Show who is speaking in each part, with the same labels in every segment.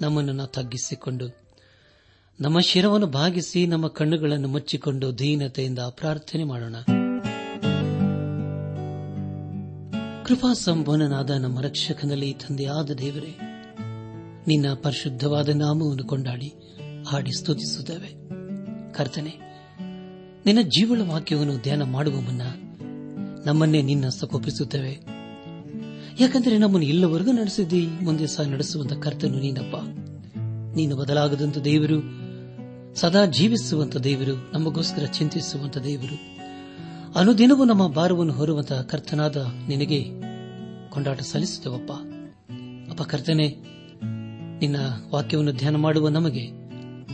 Speaker 1: ನಮ್ಮನ್ನು ತಗ್ಗಿಸಿಕೊಂಡು, ನಮ್ಮ ಶಿರವನ್ನು ಭಾಗಿಸಿ ನಮ್ಮ ಕಣ್ಣುಗಳನ್ನು ಮುಚ್ಚಿಕೊಂಡು ದೀನತೆಯಿಂದ ಪ್ರಾರ್ಥನೆ ಮಾಡೋಣ. ಕೃಪಾ ಸಂಪನ್ನನಾದ ನಮ್ಮ ರಕ್ಷಕನಲ್ಲಿ ತಂದೆಯಾದ ದೇವರೇ, ನಿನ್ನ ಪರಿಶುದ್ಧವಾದ ನಾಮವನ್ನು ಕೊಂಡಾಡಿ, ಹಾಡಿ ಸ್ತುತಿಸುತ್ತೇವೆ. ಕರ್ತನೆ, ನಿನ್ನ ಜೀವಳ ವಾಕ್ಯವನ್ನು ಧ್ಯಾನ ಮಾಡುವ ಮುನ್ನ ನಮ್ಮನ್ನೇ ನಿನ್ನ ಸಕೋಪಿಸುತ್ತೇವೆ ಯಾಕಂದ್ರೆ ನಮ್ಮನ್ನು ಇಲ್ಲವರೆಗೂ ನಡೆಸಿದ್ದಿ, ಮುಂದೆ ಸಹ ನಡೆಸುವಂತ ಕರ್ತನು ನೀನಪ್ಪ. ನೀನು ಬದಲಾಗದಂತ ದೇವರು, ಸದಾ ಜೀವಿಸುವಂತ ದೇವರು, ನಮಗೋಸ್ಕರ ಚಿಂತಿಸುವಂತ ದೇವರು. ಅನುದಿನವೂ ನಮ್ಮ ಭಾರವನ್ನು ಹೊರುವಂತಹ ಕರ್ತನಾದ ನಿನಗೆ ಕೊಂಡಾಟ ಸಲ್ಲಿಸುತ್ತೇವಪ್ಪ. ಅಪ್ಪ ಕರ್ತನೆ, ನಿನ್ನ ವಾಕ್ಯವನ್ನು ಧ್ಯಾನ ಮಾಡುವ ನಮಗೆ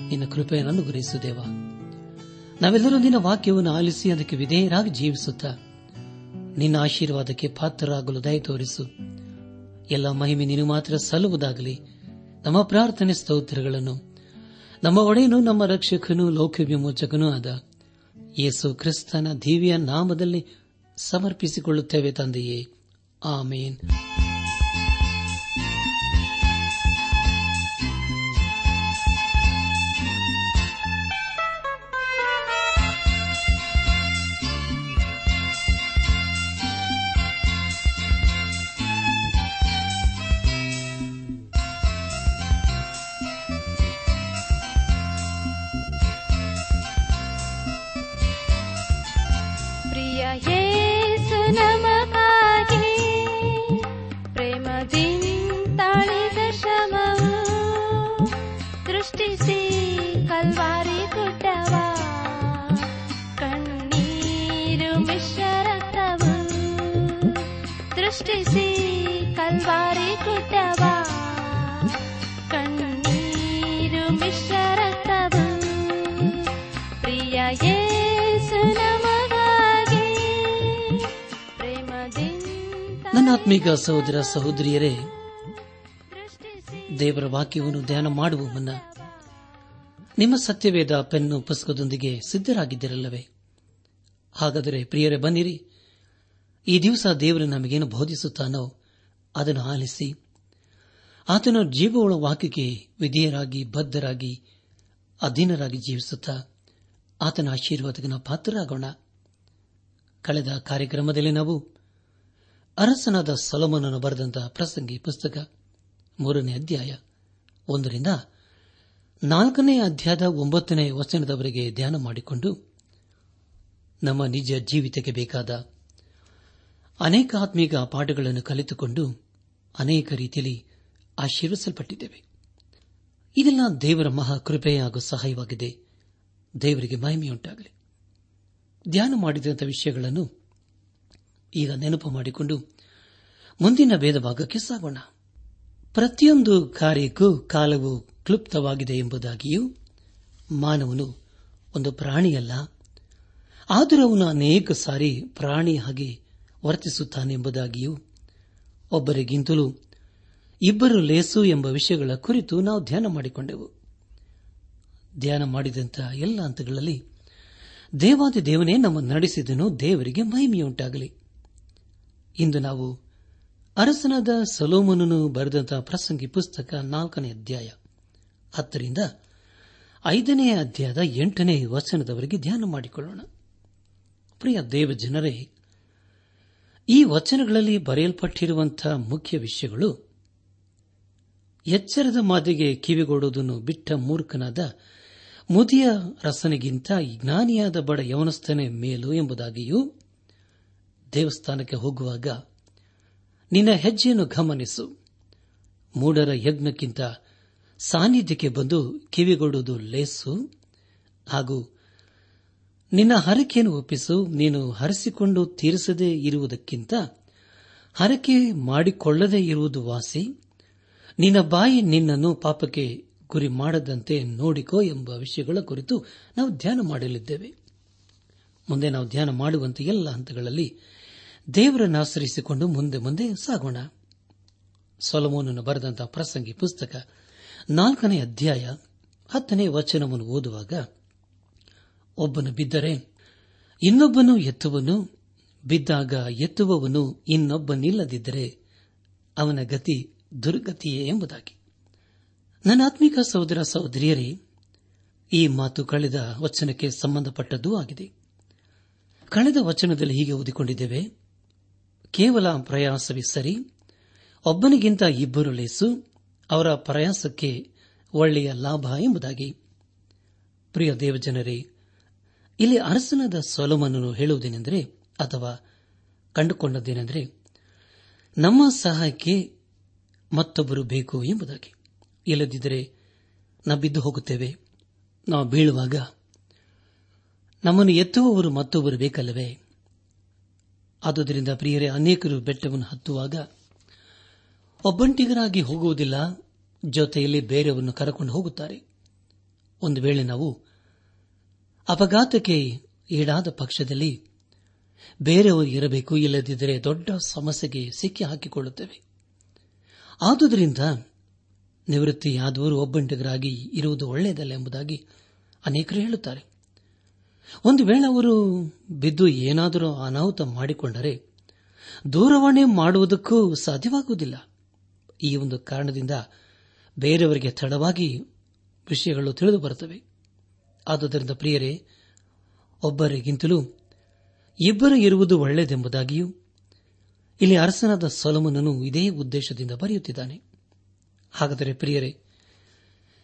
Speaker 1: ನಿನ್ನ ಕೃಪೆಯನ್ನು ಅನುಗ್ರಹಿಸುದೇವ ನಾವೆಲ್ಲರೂ ನಿನ್ನ ವಾಕ್ಯವನ್ನು ಆಲಿಸಿ ಅದಕ್ಕೆ ವಿಧೇಯರಾಗಿ ಜೀವಿಸುತ್ತಾ ನಿನ್ನ ಆಶೀರ್ವಾದಕ್ಕೆ ಪಾತ್ರರಾಗಲು ದಯ ತೋರಿಸು. ಎಲ್ಲ ಮಹಿಮೆ ನೀನು ಮಾತ್ರ ಸಲ್ಲುವುದಾಗಲಿ. ನಮ್ಮ ಪ್ರಾರ್ಥನೆ ಸ್ತೋತ್ರಗಳನ್ನು. ನಮ್ಮ ಒಡೆಯನು, ನಮ್ಮ ರಕ್ಷಕನು ಲೋಕ ವಿಮೋಚಕನೂ ಆದ ಯೇಸು ಕ್ರಿಸ್ತನ ದಿವ್ಯ ನಾಮದಲ್ಲಿ ಸಮರ್ಪಿಸಿಕೊಳ್ಳುತ್ತೇವೆ ತಂದೆಯೇ. ಆಮೇನ್. ಸಹೋದರ ಸಹೋದರಿಯರೇ, ದೇವರ ವಾಕ್ಯವನ್ನು ಧ್ಯಾನ ಮಾಡುವ ಮುನ್ನ ನಿಮ್ಮ ಸತ್ಯವೇದ ಪೆನ್ನು ಪುಸ್ತಕದೊಂದಿಗೆ ಸಿದ್ದರಾಗಿದ್ದಿರಲ್ಲವೇ ಹಾಗಾದರೆ ಪ್ರಿಯರೇ, ಬನ್ನಿರಿ. ಈ ದಿವಸ ದೇವರು ನಮಗೇನು ಬೋಧಿಸುತ್ತಾನೋ ಅದನ್ನು ಆಲಿಸಿ. ಆತನ ಜೀವವುಳ ವಾಕ್ಯಕ್ಕೆ ವಿಧೇಯರಾಗಿ, ಬದ್ಧರಾಗಿ, ಅಧೀನರಾಗಿ ಜೀವಿಸುತ್ತಾ ಆತನ ಆಶೀರ್ವಾದಕ್ಕೆ ನಾವು ಪಾತ್ರರಾಗೋಣ. ಕಳೆದ ಕಾರ್ಯಕ್ರಮದಲ್ಲಿ ನಾವು ಅರಸನಾದ ಸೊಲಮನನ್ನು ಬರೆದಂತಹ ಪ್ರಸಂಗಿ ಪುಸ್ತಕ ಮೂರನೇ ಅಧ್ಯಾಯ ಒಂದರಿಂದ ನಾಲ್ಕನೇ ಅಧ್ಯಾಯದ ಒಂಬತ್ತನೇ ವಚನದವರೆಗೆ ಧ್ಯಾನ ಮಾಡಿಕೊಂಡು ನಮ್ಮ ನಿಜ ಜೀವಿತಕ್ಕೆ ಬೇಕಾದ ಅನೇಕ ಆತ್ಮೀಕ ಪಾಠಗಳನ್ನು ಕಲಿತುಕೊಂಡು ಅನೇಕ ರೀತಿಯಲ್ಲಿ ಆಶೀರ್ವಿಸಲ್ಪಟ್ಟಿದ್ದೇವೆ. ಇದೆಲ್ಲ ದೇವರ ಮಹಾ ಕೃಪೆ ಹಾಗೂ ಸಹಾಯವಾಗಿದೆ. ದೇವರಿಗೆ ಮಹಿಮೆಯುಂಟಾಗಲಿ. ಧ್ಯಾನ ಮಾಡಿದಂಥ ವಿಷಯಗಳನ್ನು ಈಗ ನೆನಪು ಮಾಡಿಕೊಂಡು ಮುಂದಿನ ಭೇದ ಭಾಗಕ್ಕೆ ಸಾಗೋಣ. ಪ್ರತಿಯೊಂದು ಕಾರ್ಯಕ್ಕೂ ಕಾಲವು ಕ್ಲುಪ್ತವಾಗಿದೆ ಎಂಬುದಾಗಿಯೂ ಮಾನವನು ಒಂದು ಪ್ರಾಣಿಯಲ್ಲ. ಆದರೂ ಅವನು ಅನೇಕ ಸಾರಿ ಪ್ರಾಣಿ ಹಾಗೆ ವರ್ತಿಸುತ್ತಾನೆಂಬುದಾಗಿಯೂ ಒಬ್ಬರಿಗಿಂತಲೂ ಇಬ್ಬರು ಲೇಸು ಎಂಬ ವಿಷಯಗಳ ಕುರಿತು ನಾವು ಧ್ಯಾನ ಮಾಡಿಕೊಂಡೆವು. ಧ್ಯಾನ ಮಾಡಿದಂತಹ ಎಲ್ಲ ಹಂತಗಳಲ್ಲಿ ದೇವಾದಿ ದೇವನೇ ನಮ್ಮ ನಡೆಸಿದನು ದೇವರಿಗೆ ಮಹಿಮೆಯುಂಟಾಗಲಿ. ಇಂದು ನಾವು ಅರಸನಾದ ಸಲೋಮನನು ಬರೆದಂತಹ ಪ್ರಸಂಗಿ ಪುಸ್ತಕ ನಾಲ್ಕನೇ ಅಧ್ಯಾಯ. ಹತ್ತರಿಂದ ಐದನೇ ಅಧ್ಯಾಯದ ಎಂಟನೇ ವಚನದವರೆಗೆ ಧ್ಯಾನ ಮಾಡಿಕೊಳ್ಳೋಣ. ಪ್ರಿಯ ದೇವ ಜನರೇ ಈ ವಚನಗಳಲ್ಲಿ ಬರೆಯಲ್ಪಟ್ಟಿರುವಂತಹ ಮುಖ್ಯ ವಿಷಯಗಳು ಎಚ್ಚರದ ಮಾತಿಗೆ ಕಿವಿಗೊಡುವುದನ್ನು ಬಿಟ್ಟ ಮೂರ್ಖನಾದ ಮುದಿಯ ರಸನಿಗಿಂತ ಜ್ಞಾನಿಯಾದ ಬಡ ಯವನಸ್ಥನೇ ಮೇಲು ಎಂಬುದಾಗಿಯೂ ದೇವಸ್ಥಾನಕ್ಕೆ ಹೋಗುವಾಗ ನಿನ್ನ ಹೆಜ್ಜೆಯನ್ನು ಗಮನಿಸು. ಮೂಢರ ಯಜ್ಞಕ್ಕಿಂತ ಸಾನ್ನಿಧ್ಯಕ್ಕೆ ಬಂದು ಕಿವಿಗೊಡುವುದು ಲೇಸು. ಹಾಗೂ ನಿನ್ನ ಹರಕೆಯನ್ನು ಒಪ್ಪಿಸು. ನೀನು ಹರಿಸಿಕೊಂಡು ತೀರಿಸದೇ ಇರುವುದಕ್ಕಿಂತ ಹರಕೆ ಮಾಡಿಕೊಳ್ಳದೇ ಇರುವುದು ವಾಸಿ. ನಿನ್ನ ಬಾಯಿ ನಿನ್ನನ್ನು ಪಾಪಕ್ಕೆ ಗುರಿ ಮಾಡದಂತೆ ನೋಡಿಕೋ ಎಂಬ ವಿಷಯಗಳ ಕುರಿತು ನಾವು ಧ್ಯಾನ ಮಾಡಲಿದ್ದೇವೆ. ಮುಂದೆ ನಾವು ಧ್ಯಾನ ಮಾಡುವಂತೆ ಎಲ್ಲ ಹಂತಗಳಲ್ಲಿ ದೇವರನ್ನು ಆಶ್ರಯಿಸಿಕೊಂಡು ಮುಂದೆ ಮುಂದೆ ಸಾಗೋಣ. ಸೊಲಮೋನನ್ನು ಬರೆದಂತಹ ಪ್ರಸಂಗಿ ಪುಸ್ತಕ ನಾಲ್ಕನೇ ಅಧ್ಯಾಯ ಹತ್ತನೇ ವಚನವನ್ನು ಓದುವಾಗ, ಒಬ್ಬನು ಬಿದ್ದರೆ ಇನ್ನೊಬ್ಬನು ಎತ್ತುವನು, ಬಿದ್ದಾಗ ಎತ್ತುವವನು ಇನ್ನೊಬ್ಬನಿಲ್ಲದಿದ್ದರೆ ಅವನ ಗತಿ ದುರ್ಗತಿಯೇ ಎಂಬುದಾಗಿ. ನನ್ನ ಆತ್ಮಿಕ ಸಹೋದರ ಸಹೋದರಿಯರೇ, ಈ ಮಾತು ಕಳೆದ ವಚನಕ್ಕೆ ಸಂಬಂಧಪಟ್ಟದ್ದೂ ಆಗಿದೆ. ಕಳೆದ ವಚನದಲ್ಲಿ ಹೀಗೆ ಓದಿಕೊಂಡಿದ್ದೇವೆ ಕೇವಲ ಪ್ರಯಾಸವೇ ಸರಿ? ಒಬ್ಬನಿಗಿಂತ ಇಬ್ಬರು ಲೇಸು, ಅವರ ಪ್ರಯಾಸಕ್ಕೆ ಒಳ್ಳೆಯ ಲಾಭ ಎಂಬುದಾಗಿ. ಪ್ರಿಯ ದೇವಜನರೇ, ಇಲ್ಲಿ ಅರಸನಾದ ಸೊಲಮನನ್ನು ಹೇಳುವುದೇನೆಂದರೆ, ಅಥವಾ ಕಂಡುಕೊಂಡದ್ದೇನೆಂದರೆ, ನಮ್ಮ ಸಹಾಯಕ್ಕೆ ಮತ್ತೊಬ್ಬರು ಬೇಕು ಎಂಬುದಾಗಿ. ಇಲ್ಲದಿದ್ದರೆ ನಾವು ಬಿದ್ದು ಹೋಗುತ್ತೇವೆ. ನಾವು ಬೀಳುವಾಗ ನಮ್ಮನ್ನು ಎತ್ತುವವರು ಮತ್ತೊಬ್ಬರು ಬೇಕಲ್ಲವೇ? ಆದುದರಿಂದ ಪ್ರಿಯರೇ, ಅನೇಕರು ಬೆಟ್ಟವನ್ನು ಹತ್ತುವಾಗ ಒಬ್ಬಂಟಿಗರಾಗಿ ಹೋಗುವುದಿಲ್ಲ, ಜೊತೆಯಲ್ಲಿ ಬೇರೆಯವರನ್ನು ಕರಕೊಂಡು ಹೋಗುತ್ತಾರೆ. ಒಂದು ವೇಳೆ ನಾವು ಅಪಘಾತಕ್ಕೆ ಈಡಾದ ಪಕ್ಷದಲ್ಲಿ ಬೇರೆಯವರು ಇರಬೇಕು, ಇಲ್ಲದಿದ್ದರೆ ದೊಡ್ಡ ಸಮಸ್ಯೆಗೆ ಸಿಕ್ಕಿ ಹಾಕಿಕೊಳ್ಳುತ್ತೇವೆ. ಆದುದರಿಂದ ನಿವೃತ್ತಿಯಾದವರು ಒಬ್ಬಂಟಿಗರಾಗಿ ಇರುವುದು ಒಳ್ಳೆಯದಲ್ಲ ಎಂಬುದಾಗಿ ಅನೇಕರು ಹೇಳುತ್ತಾರೆ. ಒಂದು ವೇಳೆ ಅವರು ಬಿದ್ದು ಏನಾದರೂ ಅನಾಹುತ ಮಾಡಿಕೊಂಡರೆ ದೂರವಾಣಿ ಮಾಡುವುದಕ್ಕೂ ಸಾಧ್ಯವಾಗುವುದಿಲ್ಲ. ಈ ಒಂದು ಕಾರಣದಿಂದ ಬೇರೆಯವರಿಗೆ ತಡವಾಗಿ ವಿಷಯಗಳು ತಿಳಿದು ಬರುತ್ತವೆ. ಆದುದರಿಂದ ಪ್ರಿಯರೇ, ಒಬ್ಬರಿಗಿಂತಲೂ ಇಬ್ಬರು ಇರುವುದು ಒಳ್ಳೆಯದೆಂಬುದಾಗಿಯೂ ಇಲ್ಲಿ ಅರಸನಾದ ಸೊಲಮನನು ಇದೇ ಉದ್ದೇಶದಿಂದ ಬರೆಯುತ್ತಿದ್ದಾನೆ. ಹಾಗಾದರೆ ಪ್ರಿಯರೇ,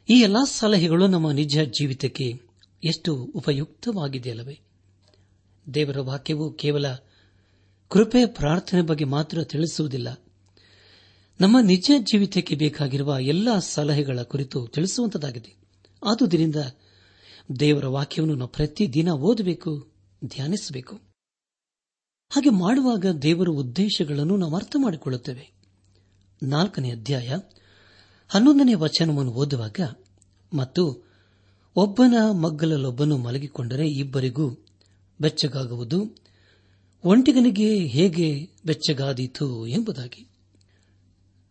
Speaker 1: ಈ ಎಲ್ಲಾ ಸಲಹೆಗಳು ನಮ್ಮ ನಿಜ ಜೀವಿತಕ್ಕೆ ಎಷ್ಟು ಉಪಯುಕ್ತವಾಗಿದೆಯಲ್ಲವೇ? ದೇವರ ವಾಕ್ಯವು ಕೇವಲ ಕೃಪೆ ಪ್ರಾರ್ಥನೆ ಬಗ್ಗೆ ಮಾತ್ರ ತಿಳಿಸುವುದಿಲ್ಲ. ನಮ್ಮ ನಿಜ ಜೀವಿತಕ್ಕೆ ಬೇಕಾಗಿರುವ ಎಲ್ಲಾ ಸಲಹೆಗಳ ಕುರಿತು ತಿಳಿಸುವಂತದಾಗಿದೆ ಆದುದರಿಂದ ದೇವರ ವಾಕ್ಯವನ್ನು ನಾವು ಪ್ರತಿದಿನ ಓದಬೇಕು, ಧ್ಯಾನಿಸಬೇಕು. ಹಾಗೆ ಮಾಡುವಾಗ ದೇವರ ಉದ್ದೇಶಗಳನ್ನು ನಾವು ಅರ್ಥ ಮಾಡಿಕೊಳ್ಳುತ್ತೇವೆ. ನಾಲ್ಕನೇ ಅಧ್ಯಾಯ ಹನ್ನೊಂದನೇ ವಚನವನ್ನು ಓದುವಾಗ ಮತ್ತು ಒಬ್ಬನ ಮಗ್ಗಲಲ್ಲೊಬ್ಬನು ಮಲಗಿಕೊಂಡರೆ ಇಬ್ಬರಿಗೂ ಬೆಚ್ಚಗಾಗುವುದು. ಒಂಟಿಗನಿಗೆ ಹೇಗೆ ಬೆಚ್ಚಗಾದೀತು ಎಂಬುದಾಗಿ.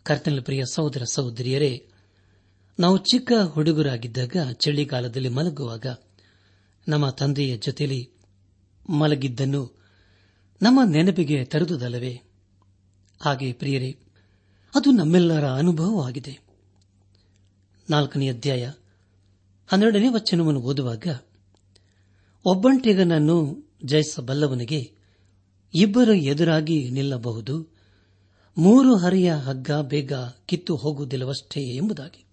Speaker 1: ಕರ್ತನ ಪ್ರಿಯ ಸಹೋದರ ಸಹೋದರಿಯರೇ, ನಾವು ಚಿಕ್ಕ ಹುಡುಗರಾಗಿದ್ದಾಗ, ಚಳಿಗಾಲದಲ್ಲಿ ಮಲಗುವಾಗ ನಮ್ಮ ತಂದೆಯ ಜೊತೆಯಲ್ಲಿ ಮಲಗಿದ್ದನ್ನು ನಮ್ಮ ನೆನಪಿಗೆ ತರುವುದಲ್ಲವೇ? ಹಾಗೆ ಪ್ರಿಯರೇ, ಅದು ನಮ್ಮೆಲ್ಲರ ಅನುಭವವಾಗಿದೆ. ನಾಲ್ಕನೇ ಅಧ್ಯಾಯ. ಹನ್ನೆರಡನೇ ವಚನವನ್ನು ಓದುವಾಗ, ಒಬ್ಬಂಟಿಗನನ್ನು ಜಯಿಸಬಲ್ಲವನಿಗೆ ಇಬ್ಬರು ಎದುರಾಗಿ ನಿಲ್ಲಬಹುದು, ಮೂರು ಹರಿಯ ಹಗ್ಗ ಬೇಗ ಕಿತ್ತು ಹೋಗುವುದಿಲ್ಲವಷ್ಟೇ ಎಂಬುದಾಗಿ.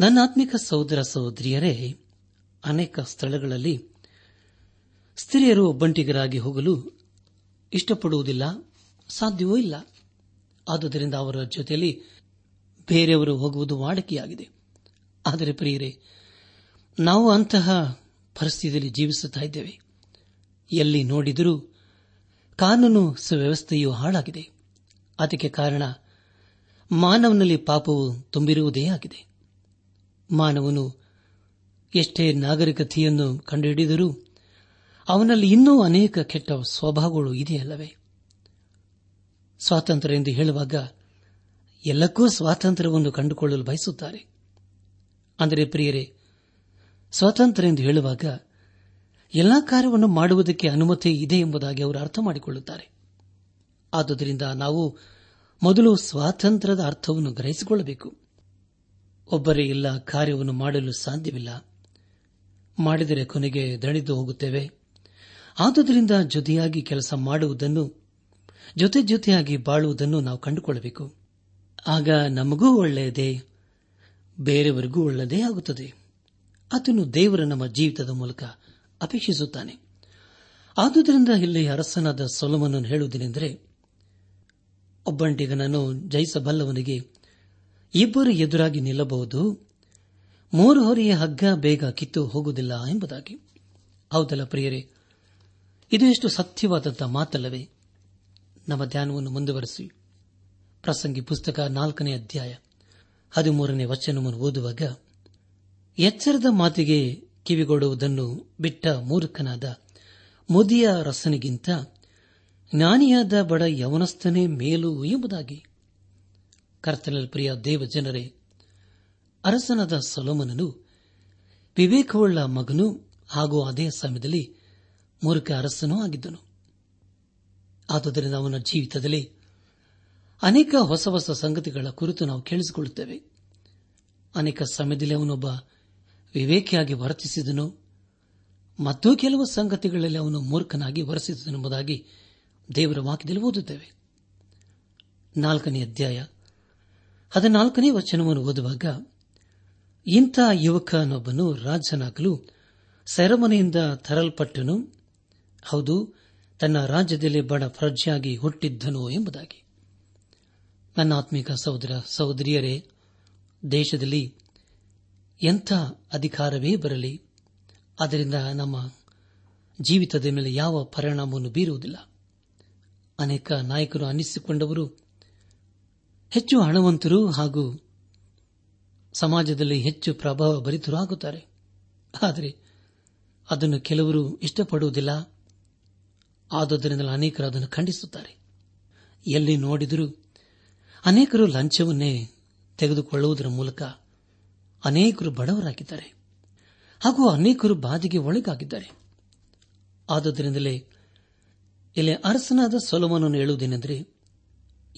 Speaker 1: ನನ್ನ ಆತ್ಮಿಕ ಸಹೋದರ ಸಹೋದರಿಯರೇ, ಅನೇಕ ಸ್ಥಳಗಳಲ್ಲಿ ಸ್ತ್ರೀಯರು ಒಬ್ಬಂಟಿಗರಾಗಿ ಹೋಗಲು ಇಷ್ಟಪಡುವುದಿಲ್ಲ, ಸಾಧ್ಯವೂ ಇಲ್ಲ. ಆದುದರಿಂದ ಅವರ ಜೊತೆಯಲ್ಲಿ ಬೇರೆಯವರು ಹೋಗುವುದು ವಾಡಿಕೆಯಾಗಿದೆ. ಆದರೆ ಪ್ರಿಯರೇ, ನಾವು ಅಂತಹ ಪರಿಸ್ಥಿತಿಯಲ್ಲಿ ಜೀವಿಸುತ್ತಾ ಇದ್ದೇವೆ. ಎಲ್ಲಿ ನೋಡಿದರೂ ಕಾನೂನು ಸುವ್ಯವಸ್ಥೆಯು ಹಾಳಾಗಿದೆ. ಅದಕ್ಕೆ ಕಾರಣ ಮಾನವನಲ್ಲಿ ಪಾಪವು ತುಂಬಿರುವುದೇ ಆಗಿದೆ. ಮಾನವನು ಎಷ್ಟೇ ನಾಗರಿಕತೆಯನ್ನು ಕಂಡುಹಿಡಿದರೂ ಅವನಲ್ಲಿ ಇನ್ನೂ ಅನೇಕ ಕೆಟ್ಟ ಸ್ವಭಾವಗಳು ಇದೆಯಲ್ಲವೇ? ಸ್ವಾತಂತ್ರ್ಯ ಎಂದು ಹೇಳುವಾಗ ಎಲ್ಲಕ್ಕೂ ಸ್ವಾತಂತ್ರ್ಯವನ್ನು ಕಂಡುಕೊಳ್ಳಲು ಬಯಸುತ್ತಾರೆ. ಅಂದರೆ ಪ್ರಿಯರೇ, ಸ್ವಾತಂತ್ರ್ಯ ಎಂದು ಹೇಳುವಾಗ ಎಲ್ಲಾ ಕಾರ್ಯವನ್ನು ಮಾಡುವುದಕ್ಕೆ ಅನುಮತಿ ಇದೆ ಎಂಬುದಾಗಿ ಅವರು ಅರ್ಥ ಮಾಡಿಕೊಳ್ಳುತ್ತಾರೆ. ಆದುದರಿಂದ ನಾವು ಮೊದಲು ಸ್ವಾತಂತ್ರ್ಯದ ಅರ್ಥವನ್ನು ಗ್ರಹಿಸಿಕೊಳ್ಳಬೇಕು. ಒಬ್ಬರೇ ಎಲ್ಲ ಕಾರ್ಯವನ್ನು ಮಾಡಲು ಸಾಧ್ಯವಿಲ್ಲ. ಮಾಡಿದರೆ ಕೊನೆಗೆ ದಣಿದು ಹೋಗುತ್ತೇವೆ. ಆದುದರಿಂದ ಜೊತೆಯಾಗಿ ಕೆಲಸ ಮಾಡುವುದನ್ನು, ಜೊತೆ ಜೊತೆಯಾಗಿ ಬಾಳುವುದನ್ನು ನಾವು ಕಂಡುಕೊಳ್ಳಬೇಕು. ಆಗ ನಮಗೂ ಒಳ್ಳೆಯದೇ. ಬೇರೆಯವರಿಗೂ ಒಳ್ಳೆಯದೇ ಆಗುತ್ತದೆ. ಅದನ್ನು ದೇವರ ನಮ್ಮ ಜೀವಿತದ ಮೂಲಕ ಅಪೇಕ್ಷಿಸುತ್ತಾನೆ. ಆದುದರಿಂದ ಇಲ್ಲಿ ಅರಸನಾದ ಸೊಲಮನನ್ನು ಹೇಳುವುದೇನೆಂದರೆ, ಒಬ್ಬಂಟಿಗನನ್ನು ಜಯಿಸಬಲ್ಲವನಿಗೆ ಇಬ್ಬರು ಎದುರಾಗಿ ನಿಲ್ಲಬಹುದು, ಮೂರು ಹೊರೆಯ ಹಗ್ಗ ಬೇಗ ಕಿತ್ತು ಹೋಗುವುದಿಲ್ಲ ಎಂಬುದಾಗಿ. ಹೌದಲ್ಲ ಪ್ರಿಯರೇ, ಇದು ಎಷ್ಟು ಸತ್ಯವಾದಂತಹ ಮಾತಲ್ಲವೇ? ನಮ್ಮ ಧ್ಯಾನವನ್ನು ಮುಂದುವರೆಸಿ. ಪ್ರಸಂಗಿ ಪುಸ್ತಕ ನಾಲ್ಕನೇ ಅಧ್ಯಾಯ. ಹದಿಮೂರನೇ ವಚನವನ್ನು ಓದುವಾಗ, ಎಚ್ಚರದ ಮಾತಿಗೆ ಕಿವಿಗೊಡುವುದನ್ನು ಬಿಟ್ಟ ಮೂರ್ಖನಾದ ಮುದಿಯ ರಸನಿಗಿಂತ ಜ್ಞಾನಿಯಾದ ಬಡ ಯವನಸ್ಥನೇ ಮೇಲು ಎಂಬುದಾಗಿ ಕರ್ತನಲ್ಲಿ ಪ್ರಿಯ ದೇವಜನರೇ ಅರಸನಾದ ಸೊಲೋಮನನು ವಿವೇಕವುಳ್ಳ ಮಗನು ಹಾಗೂ ಅದೇ ಸಮಯದಲ್ಲಿ ಮೂರ್ಖ ಅರಸನೂ ಆಗಿದ್ದನು. ಆದುದರಿಂದ ಅವನ ಜೀವಿತದಲ್ಲಿ ಅನೇಕ ಹೊಸ ಹೊಸ ಸಂಗತಿಗಳ ಕುರಿತು ನಾವು ಕೇಳಿಸಿಕೊಳ್ಳುತ್ತೇವೆ. ಅನೇಕ ಸಮಯದಲ್ಲಿ ಅವನೊಬ್ಬ ವಿವೇಕಿಯಾಗಿ ವರ್ತಿಸಿದನು. ಮತ್ತು ಕೆಲವು ಸಂಗತಿಗಳಲ್ಲಿ ಅವನು ಮೂರ್ಖನಾಗಿ ವರ್ತಿಸಿದನೆಂಬುದಾಗಿ ದೇವರ ವಾಕ್ಯದಲ್ಲಿ ಓದುತ್ತೇವೆ. ನಾಲ್ಕನೇ ಅಧ್ಯಾಯ. ಹದಿನಾಲ್ಕನೇ ವಚನವನ್ನು ಓದುವಾಗ, ಇಂಥ ಯುವಕನೊಬ್ಬನು ರಾಜನಾಗಲು ಸೆರೆಮನೆಯಿಂದ ತರಲ್ಪಟ್ಟನು. ಹೌದು, ತನ್ನ ರಾಜ್ಯದಲ್ಲಿ ಬಡ ಪ್ರಜೆಯಾಗಿ ಹುಟ್ಟಿದ್ದನು ಎಂಬುದಾಗಿ. ನನ್ನ ಆತ್ಮಿಕ ಸಹೋದರ ಸಹೋದರಿಯರೇ, ದೇಶದಲ್ಲಿ ಎಂಥ ಅಧಿಕಾರವೇ ಬರಲಿ ಅದರಿಂದ ನಮ್ಮ ಜೀವಿತದ ಮೇಲೆ ಯಾವ ಪರಿಣಾಮವನ್ನು ಬೀರುವುದಿಲ್ಲ. ಅನೇಕ ನಾಯಕರು ಅನ್ನಿಸಿಕೊಂಡವರು, ಹೆಚ್ಚು ಹಣವಂತರು ಹಾಗೂ ಸಮಾಜದಲ್ಲಿ ಹೆಚ್ಚು ಪ್ರಭಾವ ಭರಿತರು ಆಗುತ್ತಾರೆ. ಆದರೆ ಅದನ್ನು ಕೆಲವರು ಇಷ್ಟಪಡುವುದಿಲ್ಲ. ಆದುದರಿಂದ ಅನೇಕರು ಅದನ್ನು ಖಂಡಿಸುತ್ತಾರೆ. ಎಲ್ಲಿ ನೋಡಿದರೂ ಅನೇಕರು ಲಂಚವನ್ನೇ ತೆಗೆದುಕೊಳ್ಳುವುದರ ಮೂಲಕ ಅನೇಕರು ಬಡವರಾಗಿದ್ದಾರೆ. ಹಾಗೂ ಅನೇಕರು ಬಾಧೆಗೆ ಒಳಗಾಗಿದ್ದಾರೆ. ಆದುದರಿಂದಲೇ ಇಲ್ಲಿ ಅರಸನಾದ ಸೊಲಮನನ್ನು ಹೇಳುವುದೇನೆಂದರೆ,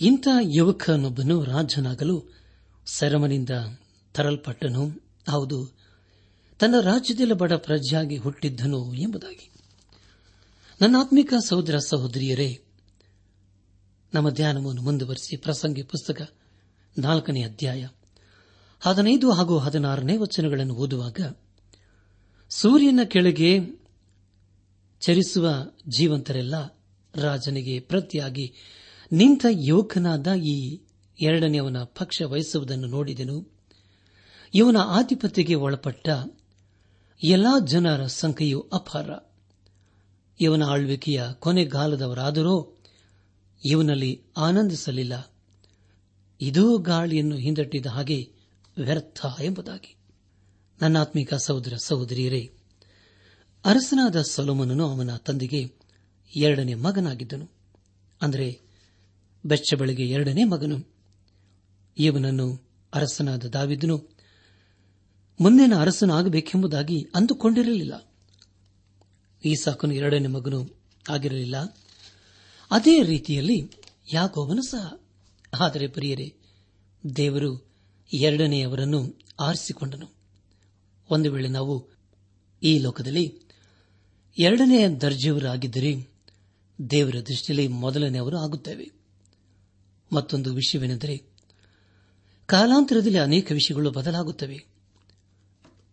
Speaker 1: ಇಂಥ ಯುವಕನೊಬ್ಬನು ರಾಜನಾಗಲು ಸೆರಮನಿಂದ ತರಲ್ಪಟ್ಟನು. ಹೌದು, ತನ್ನ ರಾಜ್ಯದಲ್ಲಿ ಬಡ ಪ್ರಜೆಯಾಗಿ ಹುಟ್ಟಿದ್ದನು ಎಂಬುದಾಗಿ. ನನ್ನ ಆತ್ಮಿಕ ಸಹೋದರ ಸಹೋದರಿಯರೇ ನಮ್ಮ ಧ್ಯಾನವನ್ನು ಮುಂದುವರೆಸಿ ಪ್ರಸಂಗಿ ಪುಸ್ತಕ ನಾಲ್ಕನೇ ಅಧ್ಯಾಯ ಹದಿನೈದು ಹಾಗೂ ಹದಿನಾರನೇ ವಚನಗಳನ್ನು ಓದುವಾಗ, ಸೂರ್ಯನ ಕೆಳಗೆ ಚರಿಸುವ ಜೀವಂತರೆಲ್ಲ ರಾಜನಿಗೆ ಪ್ರತಿಯಾಗಿ, ನಿಂತ ಯುವಕನಾದ ಈ ಎರಡನೆಯವನ ಪಕ್ಷ ವಹಿಸುವುದನ್ನು ನೋಡಿದೆನು. ಇವನ ಆಧಿಪತ್ಯಕ್ಕೆ ಒಳಪಟ್ಟ ಎಲ್ಲಾ ಜನರ ಸಂಖ್ಯೆಯು ಅಪಾರ. ಇವನ ಆಳ್ವಿಕೆಯ ಕೊನೆಗಾಲದವರಾದರೋ ಇವನಲ್ಲಿ ಆನಂದಿಸಲಿಲ್ಲ. ಇದೂ ಗಾಳಿಯನ್ನು ಹಿಂದಟ್ಟಿದ ಹಾಗೆ ವ್ಯರ್ಥ ಎಂಬುದಾಗಿ. ನನ್ನಾತ್ಮಿಕ ಸಹೋದರ ಸಹೋದರಿಯರೇ, ಅರಸನಾದ ಸೊಲೋಮನನು ಅವನ ತಂದೆಗೆ ಎರಡನೇ ಮಗನಾಗಿದ್ದನು. ಅಂದರೆ ಬೆಚ್ಚಬಳಿಗೆ ಎರಡನೇ ಮಗನು. ಇವನನ್ನು ಅರಸನಾದ ದಾವಿದನು ಮುಂದಿನ ಅರಸನಾಗಬೇಕೆಂಬುದಾಗಿ ಅಂದುಕೊಂಡಿರಲಿಲ್ಲ. ಈ ಸಾಕನು ಎರಡನೇ ಮಗನು ಆಗಿರಲಿಲ್ಲ. ಅದೇ ರೀತಿಯಲ್ಲಿ ಯಾಕೋವನು ಸಹ. ಆದರೆ ಪ್ರಿಯರೇ, ದೇವರು ಎರಡನೆಯವರನ್ನು ಆರಿಸಿಕೊಂಡನು. ಒಂದು ವೇಳೆ ನಾವು ಈ ಲೋಕದಲ್ಲಿ ಎರಡನೆಯ ದರ್ಜೆಯವರಾಗಿದ್ದರೆ ದೇವರ ದೃಷ್ಟಿಯಲ್ಲಿ ಮೊದಲನೆಯವರು ಆಗುತ್ತೇವೆ. ಮತ್ತೊಂದು ವಿಷಯವೇನೆಂದರೆ ಕಾಲಾಂತರದಲ್ಲಿ ಅನೇಕ ವಿಷಯಗಳು ಬದಲಾಗುತ್ತವೆ.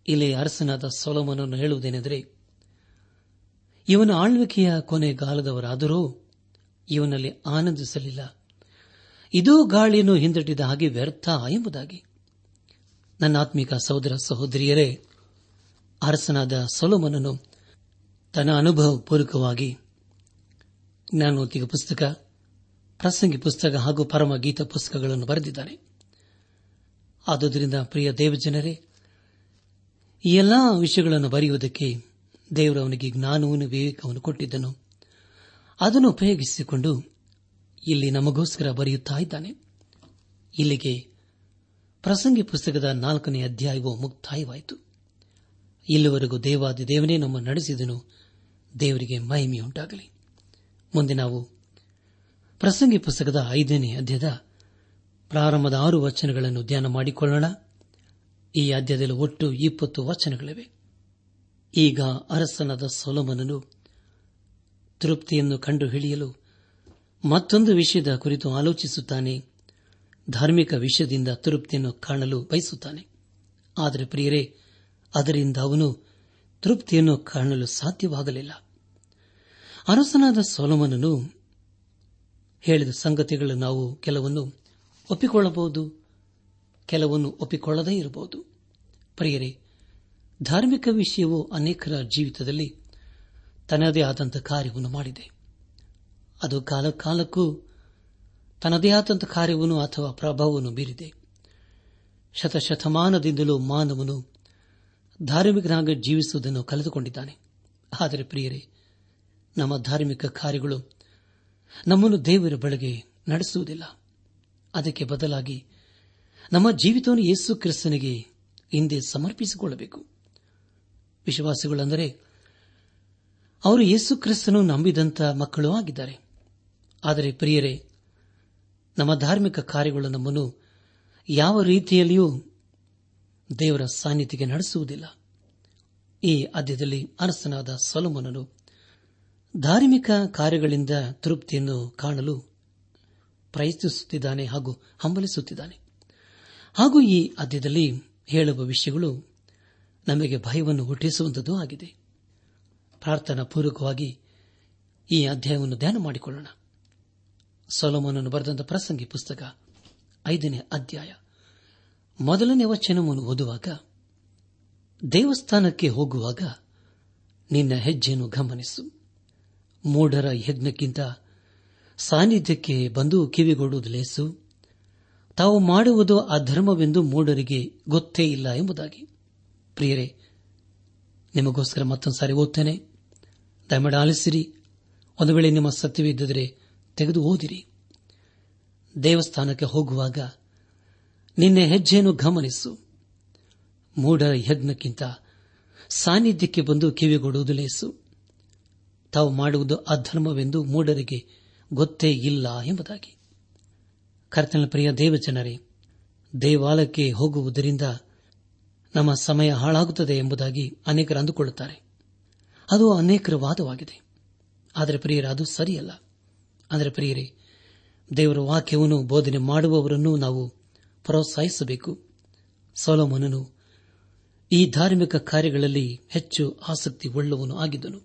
Speaker 1: ಇಲ್ಲಿ ಅರಸನಾದ ಸೊಲೋಮನನ್ನು ಹೇಳುವುದೇನೆಂದರೆ, ಇವನ ಆಳ್ವಿಕೆಯ ಕೊನೆಗಾಲದವರಾದರೂ ಇವನಲ್ಲಿ ಆನಂದಿಸಲಿಲ್ಲ. ಇದೂ ಗಾಳಿಯನ್ನು ಹಿಂದಟ್ಟಿದ ಹಾಗೆ ವ್ಯರ್ಥ ಎಂಬುದಾಗಿ. ನನ್ನ ಆತ್ಮಿಕ ಸಹೋದರ ಸಹೋದರಿಯರೇ, ಅರಸನಾದ ಸೊಲೋಮನನು ತನ್ನ ಅನುಭವ ಪೂರ್ವಕವಾಗಿ ಜ್ಞಾನೋತಿಗ ಪುಸ್ತಕ ಪ್ರಸಂಗಿ ಪುಸ್ತಕ ಹಾಗೂ ಪರಮ ಗೀತ ಪುಸ್ತಕಗಳನ್ನು ಬರೆದಿದ್ದಾನೆ. ಆದುದರಿಂದ ಪ್ರಿಯ ದೇವಜನರೇ, ಈ ಎಲ್ಲಾ ವಿಷಯಗಳನ್ನು ಬರೆಯುವುದಕ್ಕೆ ದೇವರು ಅವನಿಗೆ ಜ್ಞಾನವನ್ನು ವಿವೇಕವನ್ನು ಕೊಟ್ಟಿದ್ದನು. ಅದನ್ನು ಉಪಯೋಗಿಸಿಕೊಂಡು ಇಲ್ಲಿ ನಮಗೋಸ್ಕರ ಬರೆಯುತ್ತಾ ಇದ್ದಾನೆ. ಇಲ್ಲಿಗೆ ಪ್ರಸಂಗಿ ಪುಸ್ತಕದ ನಾಲ್ಕನೇ ಅಧ್ಯಾಯವು ಮುಕ್ತಾಯವಾಯಿತು. ಇಲ್ಲಿವರೆಗೂ ದೇವಾದಿ ದೇವನೇ ನಮ್ಮ ನಡೆಸಿದನು. ದೇವರಿಗೆ ಮಹಿಮೆಯುಂಟಾಗಲಿ. ಮುಂದೆ ನಾವು ಪ್ರಸಂಗಿ ಪುಸ್ತಕದ ಐದನೇ ಅಧ್ಯಾಯದ ಪ್ರಾರಂಭದ ಆರು ವಚನಗಳನ್ನು ಧ್ಯಾನ ಮಾಡಿಕೊಳ್ಳೋಣ. ಈ ಅಧ್ಯಾಯದಲ್ಲಿ ಒಟ್ಟು ಇಪ್ಪತ್ತು ವಚನಗಳಿವೆ. ಈಗ ಅರಸನಾದ ಸೊಲೋಮನನು ತೃಪ್ತಿಯನ್ನು ಕಂಡುಹಿಡಿಯಲು ಮತ್ತೊಂದು ವಿಷಯದ ಕುರಿತು ಆಲೋಚಿಸುತ್ತಾನೆ. ಧಾರ್ಮಿಕ ವಿಷಯದಿಂದ ತೃಪ್ತಿಯನ್ನು ಕಾಣಲು ಬಯಸುತ್ತಾನೆ. ಆದರೆ ಪ್ರಿಯರೇ, ಅದರಿಂದ ಅವನು ತೃಪ್ತಿಯನ್ನು ಕಾಣಲು ಸಾಧ್ಯವಾಗಲಿಲ್ಲ. ಅರಸನಾದ ಸೋಲಮನನು ಹೇಳಿದ ಸಂಗತಿಗಳು ನಾವು ಕೆಲವನ್ನು ಒಪ್ಪಿಕೊಳ್ಳಬಹುದು, ಕೆಲವನ್ನು ಒಪ್ಪಿಕೊಳ್ಳದೇ ಇರಬಹುದು. ಪ್ರಿಯರೇ, ಧಾರ್ಮಿಕ ವಿಷಯವು ಅನೇಕರ ಜೀವಿತದಲ್ಲಿ ತನ್ನದೇ ಆದಂತಹ ಕಾರ್ಯವನ್ನು ಮಾಡಿದೆ. ಅದು ಕಾಲ ಕಾಲಕ್ಕೂ ತನ್ನದೇ ಆದಂಥ ಕಾರ್ಯವನ್ನು ಅಥವಾ ಪ್ರಭಾವವನ್ನು ಬೀರಿದೆ. ಶತಶತಮಾನದಿಂದಲೂ ಮಾನವನು ಧಾರ್ಮಿಕನಾಗಿ ಜೀವಿಸುವುದನ್ನು ಕಳೆದುಕೊಂಡಿದ್ದಾನೆ. ಆದರೆ ಪ್ರಿಯರೇ, ನಮ್ಮ ಧಾರ್ಮಿಕ ಕಾರ್ಯಗಳು ನಮ್ಮನ್ನು ದೇವರ ಬಳಿಗೆ ನಡೆಸುವುದಿಲ್ಲ. ಅದಕ್ಕೆ ಬದಲಾಗಿ ನಮ್ಮ ಜೀವಿತವನ್ನು ಯೇಸು ಕ್ರಿಸ್ತನಿಗೆ ಹಿಂದೆ ಸಮರ್ಪಿಸಿಕೊಳ್ಳಬೇಕು. ವಿಶ್ವಾಸಿಗಳೆಂದರೆ ಅವರು ಯೇಸು ಕ್ರಿಸ್ತನು ನಂಬಿದಂತ ಮಕ್ಕಳು ಆಗಿದ್ದಾರೆ. ಆದರೆ ಪ್ರಿಯರೇ, ನಮ್ಮ ಧಾರ್ಮಿಕ ಕಾರ್ಯಗಳು ನಮ್ಮನ್ನು ಯಾವ ರೀತಿಯಲ್ಲಿಯೂ ದೇವರ ಸಾನ್ನಿಧ್ಯಕ್ಕೆ ನಡೆಸುವುದಿಲ್ಲ. ಈ ಅದ್ಯದಲ್ಲಿ ಅರಸನಾದ ಸೊಲಮನನು ಧಾರ್ಮಿಕ ಕಾರ್ಯಗಳಿಂದ ತೃಪ್ತಿಯನ್ನು ಕಾಣಲು ಪ್ರಯತ್ನಿಸುತ್ತಿದ್ದಾನೆ ಹಾಗೂ ಹಂಬಲಿಸುತ್ತಿದ್ದಾನೆ. ಹಾಗೂ ಈ ಅದ್ಯದಲ್ಲಿ ಹೇಳುವ ವಿಷಯಗಳು ನಮಗೆ ಭಯವನ್ನು ಹುಟ್ಟಿಸುವಂಥದ್ದು ಆಗಿದೆ. ಪ್ರಾರ್ಥನಾ ಪೂರ್ವಕವಾಗಿ ಈ ಅಧ್ಯಾಯವನ್ನು ಧ್ಯಾನ ಮಾಡಿಕೊಳ್ಳೋಣ. ಸೊಲೋಮನನ್ನು ಬರೆದಂತ ಪ್ರಸಂಗಿ ಪುಸ್ತಕ, ಐದನೇ ಅಧ್ಯಾಯ. ಮೊದಲನೇ ವಚನವನ್ನು ಓದುವಾಗ, ದೇವಸ್ಥಾನಕ್ಕೆ ಹೋಗುವಾಗ ನಿನ್ನ ಹೆಜ್ಜೆಯನ್ನು ಗಮನಿಸು. ಮೂಢರ ಯಜ್ಞಕ್ಕಿಂತ ಸಾನ್ನಿಧ್ಯಕ್ಕೆ ಬಂದು ಕಿವಿಗೊಡುವುದು ಲೇಸು. ತಾವು ಮಾಡುವುದು ಅಧರ್ಮವೆಂದು ಮೂಢರಿಗೆ ಗೊತ್ತೇ ಇಲ್ಲ ಎಂಬುದಾಗಿ. ಪ್ರಿಯರೇ, ನಿಮಗೋಸ್ಕರ ಮತ್ತೊಂದು ಸಾರಿ ಓದ್ತೇನೆ. ದಯಮಾಡಿ ಆಲಿಸಿರಿ ಒಂದು ವೇಳೆ ನಿಮ್ಮ ಸತ್ಯವಿದ್ದರೆ ತೆಗೆದು ಓದಿರಿ. ದೇವಸ್ಥಾನಕ್ಕೆ ಹೋಗುವಾಗ ನಿನ್ನೆ ಹೆಜ್ಜೆಯನ್ನು ಗಮನಿಸು. ಮೂಢರ ಯಜ್ಞಕ್ಕಿಂತ ಸಾನ್ನಿಧ್ಯಕ್ಕೆ ಬಂದು ಕಿವಿಗೊಡುವುದು ಲೇಸು. ತಾವು ಮಾಡುವುದು ಅಧರ್ಮವೆಂದು ಮೂಢರಿಗೆ ಗೊತ್ತೇ ಇಲ್ಲ ಎಂಬುದಾಗಿ. ಕರ್ತನ ಪ್ರಿಯ ದೇವಜನರೇ, ದೇವಾಲಯಕ್ಕೆ ಹೋಗುವುದರಿಂದ ನಮ್ಮ ಸಮಯ ಹಾಳಾಗುತ್ತದೆ ಎಂಬುದಾಗಿ ಅನೇಕರು ಅಂದುಕೊಳ್ಳುತ್ತಾರೆ. ಅದು ಅನೇಕರ ವಾದವಾಗಿದೆ. ಆದರೆ ಪ್ರಿಯರ, ಅದು ಸರಿಯಲ್ಲ. ಆದರೆ ಪ್ರಿಯರೇ, ದೇವರ ವಾಕ್ಯವನ್ನು ಬೋಧನೆ ಮಾಡುವವರನ್ನು ನಾವು ಪ್ರೋತ್ಸಾಹಿಸಬೇಕು. ಸೋಲೋಮನನು ಈ ಧಾರ್ಮಿಕ ಕಾರ್ಯಗಳಲ್ಲಿ ಹೆಚ್ಚು ಆಸಕ್ತಿ ಉಳ್ಳವನು ಆಗಿದ್ದನು.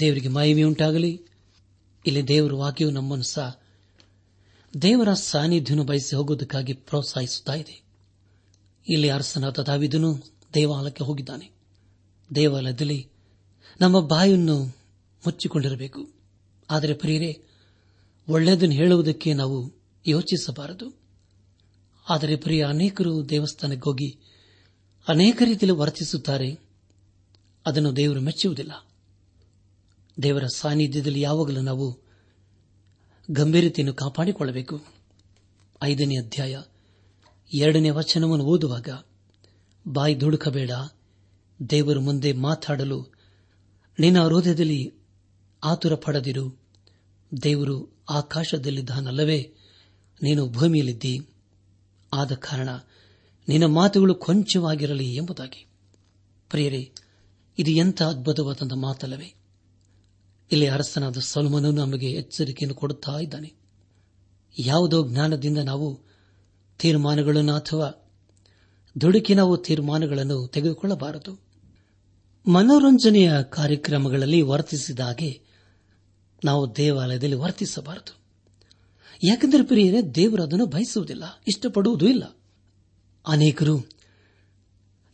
Speaker 1: ದೇವರಿಗೆ ಮಾಯಮೆಯುಂಟಾಗಲಿ ಇಲ್ಲಿ ದೇವರ ವಾಕ್ಯವು ನಮ್ಮನ್ನು ಸಹ ದೇವರ ಸಾನ್ನಿಧ್ಯನು ಬಯಸಿ ಹೋಗುವುದಕ್ಕಾಗಿ ಪ್ರೋತ್ಸಾಹಿಸುತ್ತಿದೆ ಇಲ್ಲಿ ಅರಸನಾದ ದಾವಿದನು ದೇವಾಲಯಕ್ಕೆ ಹೋಗಿದ್ದಾನೆ. ದೇವಾಲಯದಲ್ಲಿ ನಮ್ಮ ಬಾಯನ್ನು ಮುಚ್ಚಿಕೊಂಡಿರಬೇಕು. ಆದರೆ ಪ್ರಿಯರೇ, ಒಳ್ಳೆಯದನ್ನು ಹೇಳುವುದಕ್ಕೆ ನಾವು ಯೋಚಿಸಬಾರದು. ಆದರೆ ಪ್ರಿಯ, ಅನೇಕರು ದೇವಸ್ಥಾನಕ್ಕೆ ಹೋಗಿ ಅನೇಕ ರೀತಿಯಲ್ಲಿ ವರ್ತಿಸುತ್ತಾರೆ. ಅದನ್ನು ದೇವರು ಮೆಚ್ಚುವುದಿಲ್ಲ. ದೇವರ ಸಾನ್ನಿಧ್ಯದಲ್ಲಿ ಯಾವಾಗಲೂ ನಾವು ಗಂಭೀರತೆಯನ್ನು ಕಾಪಾಡಿಕೊಳ್ಳಬೇಕು. ಐದನೇ ಅಧ್ಯಾಯ, ಎರಡನೇ ವಚನವನ್ನು ಓದುವಾಗ, ಬಾಯಿ ದುಡುಕಬೇಡ ದೇವರು ಮುಂದೆ ಮಾತಾಡಲು ನಿನ್ನ ಹೃದಯದಲ್ಲಿ ಆತುರ ಪಡದಿರು. ದೇವರು ಆಕಾಶದಲ್ಲಿದ್ದಾನಲ್ಲವೇ? ನೀನು ಭೂಮಿಯಲ್ಲಿದ್ದಿ. ಆದ ಕಾರಣ ನಿನ್ನ ಮಾತುಗಳು ಕೊಂಚವಾಗಿರಲಿ ಎಂಬುದಾಗಿ. ಪ್ರಿಯರೇ, ಇದು ಎಂಥ ಅದ್ಭುತವಾದ ಮಾತಲ್ಲವೇ? ಇಲ್ಲಿ ಅರಸನಾದ ಸಲ್ಮನು ನಮಗೆ ಎಚ್ಚರಿಕೆಯನ್ನು ಕೊಡುತ್ತಾ ಇದ್ದಾನೆ. ಯಾವುದೋ ಜ್ಞಾನದಿಂದ ನಾವು ತೀರ್ಮಾನಗಳನ್ನು ಅಥವಾ ದುಡುಕಿ ನಾವು ತೀರ್ಮಾನಗಳನ್ನು ತೆಗೆದುಕೊಳ್ಳಬಾರದು. ಮನೋರಂಜನೆಯ ಕಾರ್ಯಕ್ರಮಗಳಲ್ಲಿ ವರ್ತಿಸಿದ ಹಾಗೆ ನಾವು ದೇವಾಲಯದಲ್ಲಿ ವರ್ತಿಸಬಾರದು. ಯಾಕೆಂದರೆ ಪ್ರಿಯರೇ, ದೇವರು ಅದನ್ನು ಬಯಸುವುದಿಲ್ಲ, ಇಷ್ಟಪಡುವುದೂ ಇಲ್ಲ. ಅನೇಕರು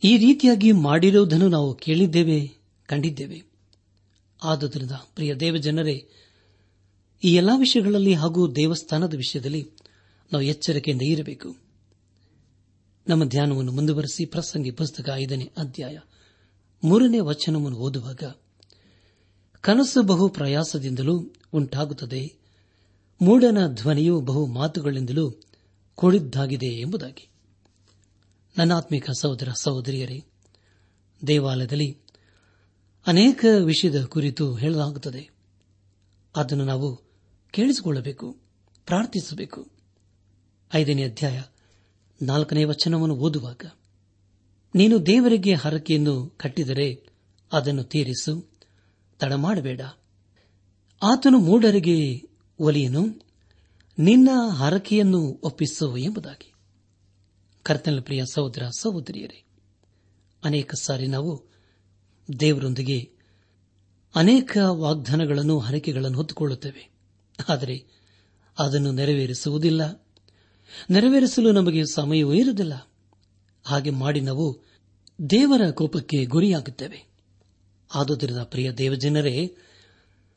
Speaker 1: ಈ ರೀತಿಯಾಗಿ ಮಾಡಿರುವುದನ್ನು ನಾವು ಕೇಳಿದ್ದೇವೆ, ಕಂಡಿದ್ದೇವೆ. ಆದುದರಿಂದ, ಪ್ರಿಯ ದೇವಜನರೇ, ಈ ಎಲ್ಲಾ ವಿಷಯಗಳಲ್ಲಿ ಹಾಗೂ ದೇವಸ್ಥಾನದ ವಿಷಯದಲ್ಲಿ ನಾವು ಎಚ್ಚರಿಕೆಯಿಂದ ಇರಬೇಕು. ನಮ್ಮ ಧ್ಯಾನವನ್ನು ಮುಂದುವರೆಸಿ ಪ್ರಸಂಗಿ ಪುಸ್ತಕ ಐದನೇ ಅಧ್ಯಾಯ ಮೂರನೇ ವಚನವನ್ನು ಓದುವಾಗ, ಕನಸು ಬಹು ಪ್ರಯಾಸದಿಂದಲೂ ಉಂಟಾಗುತ್ತದೆ ಮೂಡನ ಧ್ವನಿಯು ಬಹು ಮಾತುಗಳಿಂದಲೂ ಕೂಡಿದ್ದಾಗಿದೆ ಎಂಬುದಾಗಿ. ನನ್ನಾತ್ಮಿಕ ಸಹೋದರ, ಸಹೋದರಿಯರೇ, ದೇವಾಲಯದಲ್ಲಿ ಅನೇಕ ವಿಷಯದ ಕುರಿತು ಹೇಳಲಾಗುತ್ತದೆ. ಅದನ್ನು ನಾವು ಕೇಳಿಸಿಕೊಳ್ಳಬೇಕು, ಪ್ರಾರ್ಥಿಸಬೇಕು. ಐದನೇ ಅಧ್ಯಾಯ ನಾಲ್ಕನೇ ವಚನವನ್ನು ಓದುವಾಗ ನೀನು ದೇವರಿಗೆ ಹರಕೆಯನ್ನು ಕಟ್ಟಿದರೆ ಅದನ್ನು ತೀರಿಸು. ತಡಮಾಡಬೇಡ ಆತನು ಮೂಢರಿಗೆ ಒಲಿಯನು, ನಿನ್ನ ಹರಕೆಯನ್ನು ಒಪ್ಪಿಸು ಎಂಬುದಾಗಿ. ಕರ್ತನ ಪ್ರಿಯ ಸಹೋದರ, ಸಹೋದರಿಯರೇ, ಅನೇಕ ಸಾರಿ ನಾವು ದೇವರೊಂದಿಗೆ ಅನೇಕ ವಾಗ್ದಾನಗಳನ್ನು, ಹರಕೆಗಳನ್ನು ಹೊತ್ತುಕೊಳ್ಳುತ್ತೇವೆ. ಆದರೆ ಅದನ್ನು ನೆರವೇರಿಸುವುದಿಲ್ಲ. ನೆರವೇರಿಸಲು ನಮಗೆ ಸಮಯವೂ ಇರುವುದಿಲ್ಲ. ಹಾಗೆ ಮಾಡಿ ನಾವು ದೇವರ ಕೋಪಕ್ಕೆ ಗುರಿಯಾಗುತ್ತೇವೆ. ಆದುದರಿಂದ ಪ್ರಿಯ ದೇವಜನರೇ,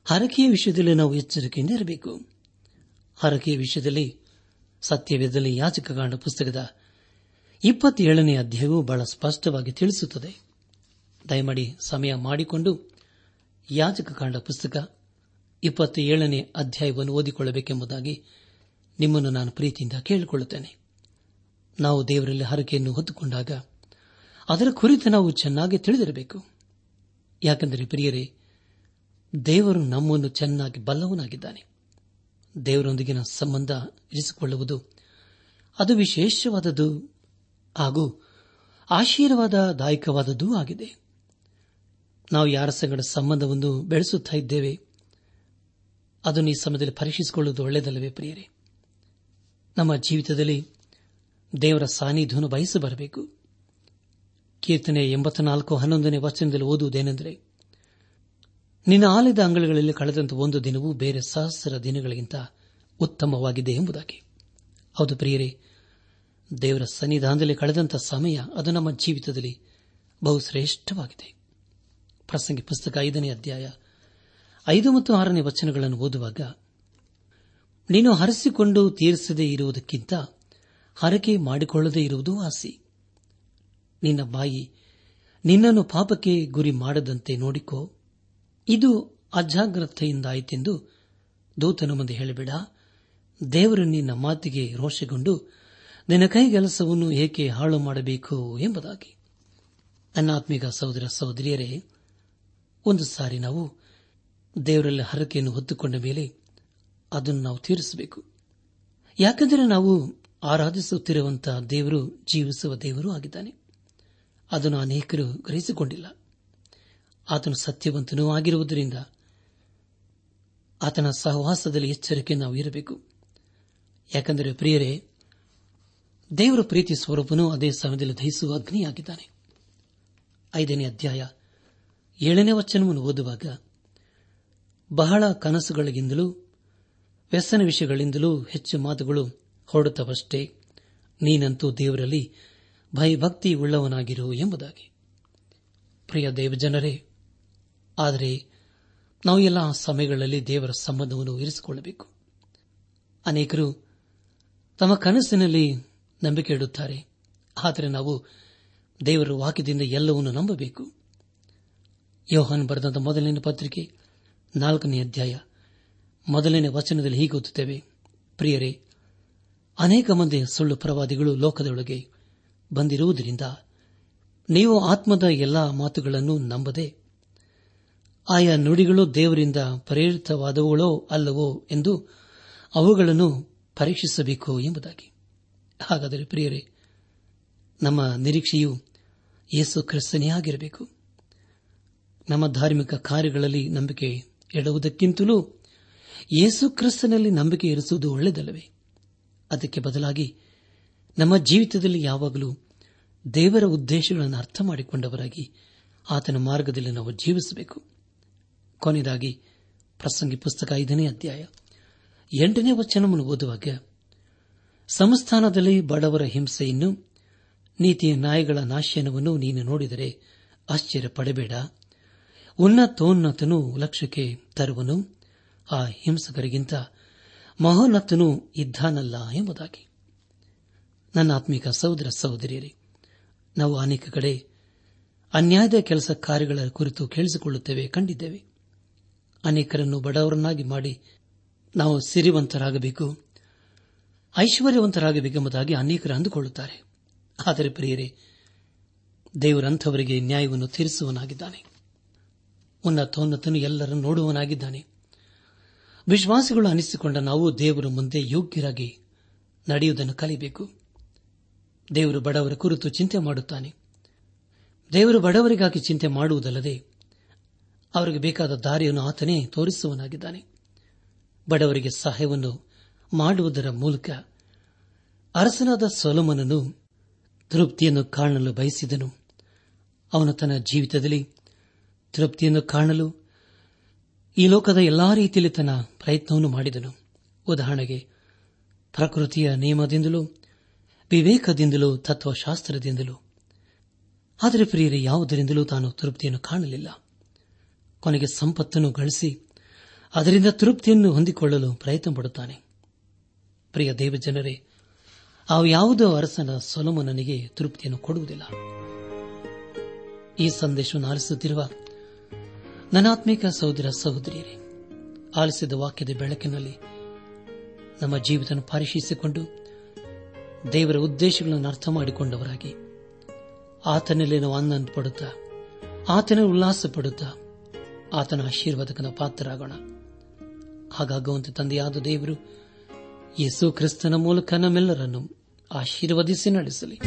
Speaker 1: ಹರಕೆಯ ವಿಷಯದಲ್ಲಿ ನಾವು ಎಚ್ಚರಿಕೆಯಿಂದ ಇರಬೇಕು. ಹರಕೆಯ ವಿಷಯದಲ್ಲಿ ಸತ್ಯವೇದಲ್ಲಿ ಯಾಚಕಕಾಂಡ ಪುಸ್ತಕದ ಇಪ್ಪತ್ತೇಳನೇ ಅಧ್ಯಾಯವು ಬಹಳ ಸ್ಪಷ್ಟವಾಗಿ ತಿಳಿಸುತ್ತದೆ. ದಯಮಾಡಿ ಸಮಯ ಮಾಡಿಕೊಂಡು ಯಾಚಕಕಾಂಡ ಪುಸ್ತಕ ಇಪ್ಪತ್ತೇಳನೇ ಅಧ್ಯಾಯವನ್ನು ಓದಿಕೊಳ್ಳಬೇಕೆಂಬುದಾಗಿ ನಿಮ್ಮನ್ನು ನಾನು ಪ್ರೀತಿಯಿಂದ ಕೇಳಿಕೊಳ್ಳುತ್ತೇನೆ. ನಾವು ದೇವರಲ್ಲಿ ಹರಕೆಯನ್ನು ಹೊತ್ತುಕೊಂಡಾಗ ಅದರ ಕುರಿತು ನಾವು ಚೆನ್ನಾಗಿ ತಿಳಿದಿರಬೇಕು. ಯಾಕೆಂದರೆ ಪ್ರಿಯರೇ, ದೇವರು ನಮ್ಮನ್ನು ಚೆನ್ನಾಗಿ ಬಲ್ಲವನಾಗಿದ್ದಾನೆ. ದೇವರೊಂದಿಗಿನ ಸಂಬಂಧ ಇರಿಸಿಕೊಳ್ಳುವುದು ಅದು ವಿಶೇಷವಾದದ್ದು ಹಾಗೂ ಆಶೀರ್ವಾದದಾಯಕವಾದದ್ದೂ ಆಗಿದೆ. ನಾವು ಯಾರ ಸಂಗಡ ಸಂಬಂಧವನ್ನು ಬೆಳೆಸುತ್ತಾ ಇದ್ದೇವೆ, ಅದನ್ನು ಈ ಸಮಯದಲ್ಲಿ ಪರೀಕ್ಷಿಸಿಕೊಳ್ಳುವುದು ಒಳ್ಳೆಯದಲ್ಲವೇ ಪ್ರಿಯರೇ? ನಮ್ಮ ಜೀವಿತದಲ್ಲಿ ದೇವರ ಸಾನ್ನಿಧ್ಯವನ್ನು ಬಯಸಬರಬೇಕು ಕೀರ್ತನೆ ಎಂಬತ್ನಾಲ್ಕು ಹನ್ನೊಂದನೇ ವಚನದಲ್ಲಿ ಓದುವುದೇನೆಂದರೆ, ನಿನ್ನ ಆಲಯದ ಅಂಗಳಗಳಲ್ಲಿ ಕಳೆದಂತ ಒಂದು ದಿನವೂ ಬೇರೆ ಸಹಸ್ರ ದಿನಗಳಿಗಿಂತ ಉತ್ತಮವಾಗಿದೆ ಎಂಬುದಾಗಿ. ಹೌದು ಪ್ರಿಯರೇ, ದೇವರ ಸನ್ನಿಧಾನದಲ್ಲಿ ಕಳೆದಂತ ಸಮಯ ಅದು ನಮ್ಮ ಜೀವಿತದಲ್ಲಿ ಬಹುಶ್ರೇಷ್ಠವಾಗಿದೆ. ಪ್ರಸಂಗಿ ಪುಸ್ತಕ ಐದನೇ ಅಧ್ಯಾಯ ಐದು ಮತ್ತು ಆರನೇ ವಚನಗಳನ್ನು ಓದುವಾಗ, ನೀನು ಹರಸಿಕೊಂಡು ತೀರಿಸದೇ ಇರುವುದಕ್ಕಿಂತ ಹರಕೆ ಮಾಡಿಕೊಳ್ಳದೇ ಇರುವುದು ಆಸಿ. ನಿನ್ನ ಬಾಯಿ ನಿನ್ನನ್ನು ಪಾಪಕ್ಕೆ ಗುರಿ ಮಾಡದಂತೆ ನೋಡಿಕೋ. ಇದು ಅಜಾಗ್ರತೆಯಿಂದಾಯಿತೆಂದು ದೂತನ ಮುಂದೆ ಹೇಳಿಬಿಡ. ದೇವರು ನಿನ್ನ ಮಾತಿಗೆ ರೋಷಗೊಂಡು ನಿನ್ನ ಕೈಗೆಲಸವನ್ನು ಏಕೆ ಹಾಳು ಮಾಡಬೇಕು ಎಂಬುದಾಗಿ. ಅನಾತ್ಮಿಕ ಸಹೋದರ ಸಹೋದರಿಯರೇ, ಒಂದು ಸಾರಿ ನಾವು ದೇವರಲ್ಲಿ ಹರಕೆಯನ್ನು ಹೊತ್ತುಕೊಂಡ ಮೇಲೆ ಅದನ್ನು ನಾವು ತೀರಿಸಬೇಕು. ಯಾಕೆಂದರೆ ನಾವು ಆರಾಧಿಸುತ್ತಿರುವಂತಹ ದೇವರು ಜೀವಿಸುವ ದೇವರು ಆಗಿದ್ದಾನೆ. ಅದನ್ನು ಅನೇಕರು ಗ್ರಹಿಸಿಕೊಂಡಿಲ್ಲ. ಆತನು ಸತ್ಯವಂತನೂ ಆಗಿರುವುದರಿಂದ ಆತನ ಸಹವಾಸದಲ್ಲಿ ಎಚ್ಚರಿಕೆ ನಾವು ಇರಬೇಕು. ಯಾಕೆಂದರೆ ಪ್ರಿಯರೇ, ದೇವರ ಪ್ರೀತಿ ಸ್ವರೂಪನು ಅದೇ ಸಮಯದಲ್ಲಿ ದಹಿಸುವ ಅಗ್ನಿಯಾಗಿದ್ದಾನೆ. ಐದನೇ ಅಧ್ಯಾಯ ಏಳನೇ ವಚನವನ್ನು ಓದುವಾಗ, ಬಹಳ ಕನಸುಗಳಿಗಿಂದಲೂ ವ್ಯಸನ ವಿಷಯಗಳಿಂದಲೂ ಹೆಚ್ಚು ಮಾತುಗಳು ಹೊರಡುತ್ತವಷ್ಟೇ. ನೀನಂತೂ ದೇವರಲ್ಲಿ ಭಯಭಕ್ತಿ ಉಳ್ಳವನಾಗಿರು ಎಂಬುದಾಗಿ. ಪ್ರಿಯ ದೇವಜನರೇ, ಆದರೆ ನಾವು ಎಲ್ಲ ಸಮಯಗಳಲ್ಲಿ ದೇವರ ಸಂಬಂಧವನ್ನು ಇರಿಸಿಕೊಳ್ಳಬೇಕು. ಅನೇಕರು ತಮ್ಮ ಕನಸಿನಲ್ಲಿ ನಂಬಿಕೆ ಇಡುತ್ತಾರೆ. ಆದರೆ ನಾವು ದೇವರ ವಾಕ್ಯದಿಂದ ಎಲ್ಲವನ್ನೂ ನಂಬಬೇಕು. ಯೋಹನ್ ಬರೆದಂತ ಮೊದಲನೇ ಪತ್ರಿಕೆ ನಾಲ್ಕನೇ ಅಧ್ಯಾಯ ಮೊದಲನೇ ವಚನದಲ್ಲಿ ಹೀಗೆ ಓದುತ್ತೇವೆ. ಪ್ರಿಯರೇ, ಅನೇಕ ಮಂದಿ ಸುಳ್ಳು ಪ್ರವಾದಿಗಳು ಲೋಕದೊಳಗೆ ಬಂದಿರುವುದರಿಂದ ನೀವು ಆತ್ಮದ ಎಲ್ಲಾ ಮಾತುಗಳನ್ನು ನಂಬದೆ ಆಯಾ ನುಡಿಗಳು ದೇವರಿಂದ ಪ್ರೇರಿತವಾದವುಗಳೋ ಅಲ್ಲವೋ ಎಂದು ಅವುಗಳನ್ನು ಪರೀಕ್ಷಿಸಬೇಕು ಎಂಬುದಾಗಿ. ಹಾಗಾದರೆ ಪ್ರಿಯರೇ, ನಮ್ಮ ನಿರೀಕ್ಷೆಯು ಯೇಸು ಕ್ರಿಸ್ತನೇ ಆಗಿರಬೇಕು. ನಮ್ಮ ಧಾರ್ಮಿಕ ಕಾರ್ಯಗಳಲ್ಲಿ ನಂಬಿಕೆ ಇಡುವುದಕ್ಕಿಂತಲೂ ಯೇಸು ಕ್ರಿಸ್ತನಲ್ಲಿ ನಂಬಿಕೆ ಇರಿಸುವುದು ಒಳ್ಳೆಯದಲ್ಲವೇ? ಅದಕ್ಕೆ ಬದಲಾಗಿ ನಮ್ಮ ಜೀವಿತದಲ್ಲಿ ಯಾವಾಗಲೂ ದೇವರ ಉದ್ದೇಶಗಳನ್ನು ಅರ್ಥ ಮಾಡಿಕೊಂಡವರಾಗಿ ಆತನ ಮಾರ್ಗದಲ್ಲಿ ನಾವು ಜೀವಿಸಬೇಕು. ಕೊನೆಯದಾಗಿ ಪ್ರಸಂಗಿ ಪುಸ್ತಕ ಐದನೇ ಅಧ್ಯಾಯ. ಎಂಟನೇ ವಚನವನ್ನು ಓದುವಾಗ ಸಂಸ್ಥಾನದಲ್ಲಿ ಬಡವರ ಹಿಂಸೆಯನ್ನು ನೀತಿಯ ನಾಯಿಗಳ ನಾಶನವನ್ನು ನೀನು ನೋಡಿದರೆ ಆಶ್ಚರ್ಯ ಪಡಬೇಡ. ಉನ್ನತೋನ್ನತನು ಲಕ್ಷ್ಯಕ್ಕೆ ತರುವನು, ಆ ಹಿಂಸಕರಿಗಿಂತ ಮಹೋನ್ನತನು ಇದ್ದಾನಲ್ಲ ಎಂಬುದಾಗಿ. ನನ್ನ ಆತ್ಮಿಕ ಸಹೋದರ ಸಹೋದರಿಯರೇ, ನಾವು ಅನೇಕ ಕಡೆ ಅನ್ಯಾಯದ ಕೆಲಸ ಕಾರ್ಯಗಳ ಕುರಿತು ಕೇಳಿಸಿಕೊಳ್ಳುತ್ತೇವೆ, ಕಂಡಿದ್ದೇವೆ. ಅನೇಕರನ್ನು ಬಡವರನ್ನಾಗಿ ಮಾಡಿ ನಾವು ಸಿರಿವಂತರಾಗಬೇಕು, ಐಶ್ವರ್ಯವಂತರಾಗಬೇಕೆಂಬುದಾಗಿ ಅನೇಕರು ಅಂದುಕೊಳ್ಳುತ್ತಾರೆ. ಆದರೆ ಪ್ರಿಯರೇ, ದೇವರಂಥವರಿಗೆ ನ್ಯಾಯವನ್ನು ತೀರಿಸುವನಾಗಿದ್ದಾನೆ ಉನ್ನತೋನ್ನತನು ಎಲ್ಲರನ್ನು ನೋಡುವನಾಗಿದ್ದಾನೆ ವಿಶ್ವಾಸಿಗಳು ಅನಿಸಿಕೊಂಡ ನಾವು ದೇವರ ಮುಂದೆ ಯೋಗ್ಯರಾಗಿ ನಡೆಯುವುದನ್ನು ಕಲಿಬೇಕು. ದೇವರು ಬಡವರ ಕುರಿತು ಚಿಂತೆ ಮಾಡುತ್ತಾನೆ. ದೇವರು ಬಡವರಿಗಾಗಿ ಚಿಂತೆ ಮಾಡುವುದಲ್ಲದೆ ಅವರಿಗೆ ಬೇಕಾದ ದಾರಿಯನ್ನು ಆತನೇ ತೋರಿಸುವನಾಗಿದ್ದಾನೆ ಬಡವರಿಗೆ ಸಹಾಯವನ್ನು ಮಾಡುವುದರ ಮೂಲಕ ಅರಸನಾದ ಸೊಲಮನನು ತೃಪ್ತಿಯನ್ನು ಕಾಣಲು ಬಯಸಿದನು. ಅವನು ತನ್ನ ಜೀವಿತದಲ್ಲಿ ತೃಪ್ತಿಯನ್ನು ಕಾಣಲು ಈ ಲೋಕದ ಎಲ್ಲಾ ರೀತಿಯಲ್ಲಿ ತನ್ನ ಪ್ರಯತ್ನವನ್ನು ಮಾಡಿದನು. ಉದಾಹರಣೆಗೆ ಪ್ರಕೃತಿಯ ನಿಯಮದಿಂದಲೂ ವಿವೇಕದಿಂದಲೂ, ತತ್ವಶಾಸ್ತ್ರದಿಂದಲೂ. ಆದರೆ ಪ್ರಿಯರೇ, ಯಾವುದರಿಂದಲೂ ತಾನು ತೃಪ್ತಿಯನ್ನು ಕಾಣಲಿಲ್ಲ. ಕೊನೆಗೆ ಸಂಪತ್ತನ್ನು ಗಳಿಸಿ, ಅದರಿಂದ ತೃಪ್ತಿಯನ್ನು ಹೊಂದಿಕೊಳ್ಳಲು ಪ್ರಯತ್ನ ಪಡುತ್ತಾನೆ ಪ್ರಿಯ ದೇವಜನರೇ,
Speaker 2: ಆ ಯಾವುದೋ ಅರಸನ ಸೊಲಮನನಿಗೆ ತೃಪ್ತಿಯನ್ನು ಕೊಡುವುದಿಲ್ಲ. ಈ ಸಂದೇಶವನ್ನು ಆಲಿಸುತ್ತಿರುವ ನನಾತ್ಮಿಕ ಸಹೋದರ ಸಹೋದರಿಯರೇ, ಆಲಿಸಿದ ವಾಕ್ಯದ ಬೆಳಕಿನಲ್ಲಿ ನಮ್ಮ ಜೀವಿತ ಪರಿಶೀಲಿಸಿಕೊಂಡು ದೇವರ ಉದ್ದೇಶಗಳನ್ನು ಅರ್ಥ ಮಾಡಿಕೊಂಡವರಾಗಿ. ಆತನಲ್ಲಿ ನಾವು ಆನಂದ ಪಡುತ್ತಾ, ಆತನ ಉಲ್ಲಾಸ ಪಡುತ್ತಾ, ಆತನ ಆಶೀರ್ವಾದಕನ ಪಾತ್ರರಾಗೋಣ. ಹಾಗಾಗುವಂತೆ ತಂದೆಯಾದ ದೇವರು ಯೇಸು ಕ್ರಿಸ್ತನ ಮೂಲಕ ನಮ್ಮೆಲ್ಲರನ್ನು ಆಶೀರ್ವದಿಸಿ ನಡೆಸಲಿ.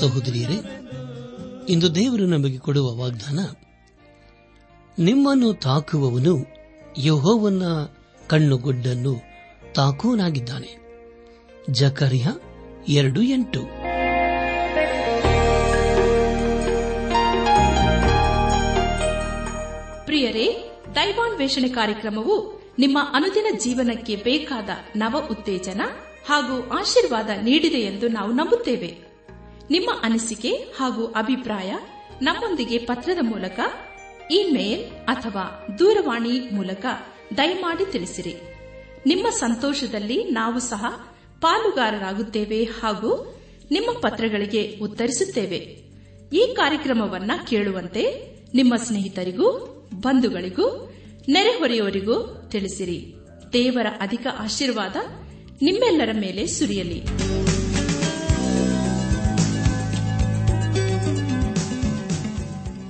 Speaker 2: ಸಹೋದರಿಯರೇ, ಇಂದು ದೇವರು ನಮಗೆ ಕೊಡುವ ವಾಗ್ದಾನ, ನಿಮ್ಮನ್ನು ತಾಕುವವನು ಯಹೋವನ್ನ ಕಣ್ಣುಗುಡ್ಡನ್ನು ತಾಕುವನಾಗಿದ್ದಾನೆ. ಜಕರಿಯ ಎರಡು ಎಂಟು.
Speaker 3: ಪ್ರಿಯರೇ, ದೈವಾನ್ವೇಷಣೆ ಕಾರ್ಯಕ್ರಮವು ನಿಮ್ಮ ಅನುದಿನ ಜೀವನಕ್ಕೆ ಬೇಕಾದ ನವ ಉತ್ತೇಜನ ಹಾಗೂ ಆಶೀರ್ವಾದ ನೀಡಿದೆ ಎಂದು ನಾವು ನಂಬುತ್ತೇವೆ. ನಿಮ್ಮ ಅನಿಸಿಕೆ ಹಾಗೂ ಅಭಿಪ್ರಾಯ ನಮ್ಮೊಂದಿಗೆ ಪತ್ರದ ಮೂಲಕ ಇಮೇಲ್ ಅಥವಾ ದೂರವಾಣಿ ಮೂಲಕ ದಯಮಾಡಿ ತಿಳಿಸಿರಿ. ನಿಮ್ಮ ಸಂತೋಷದಲ್ಲಿ ನಾವು ಸಹ ಪಾಲುಗಾರರಾಗುತ್ತೇವೆ ಹಾಗೂ ನಿಮ್ಮ ಪತ್ರಗಳಿಗೆ ಉತ್ತರಿಸುತ್ತೇವೆ. ಈ ಕಾರ್ಯಕ್ರಮವನ್ನ ಕೇಳುವಂತೆ ನಿಮ್ಮ ಸ್ನೇಹಿತರಿಗೂ, ಬಂಧುಗಳಿಗೂ, ನೆರೆಹೊರೆಯವರಿಗೂ ತಿಳಿಸಿರಿ. ದೇವರ ಅಧಿಕ ಆಶೀರ್ವಾದ ನಿಮ್ಮೆಲ್ಲರ ಮೇಲೆ ಸುರಿಯಲಿ.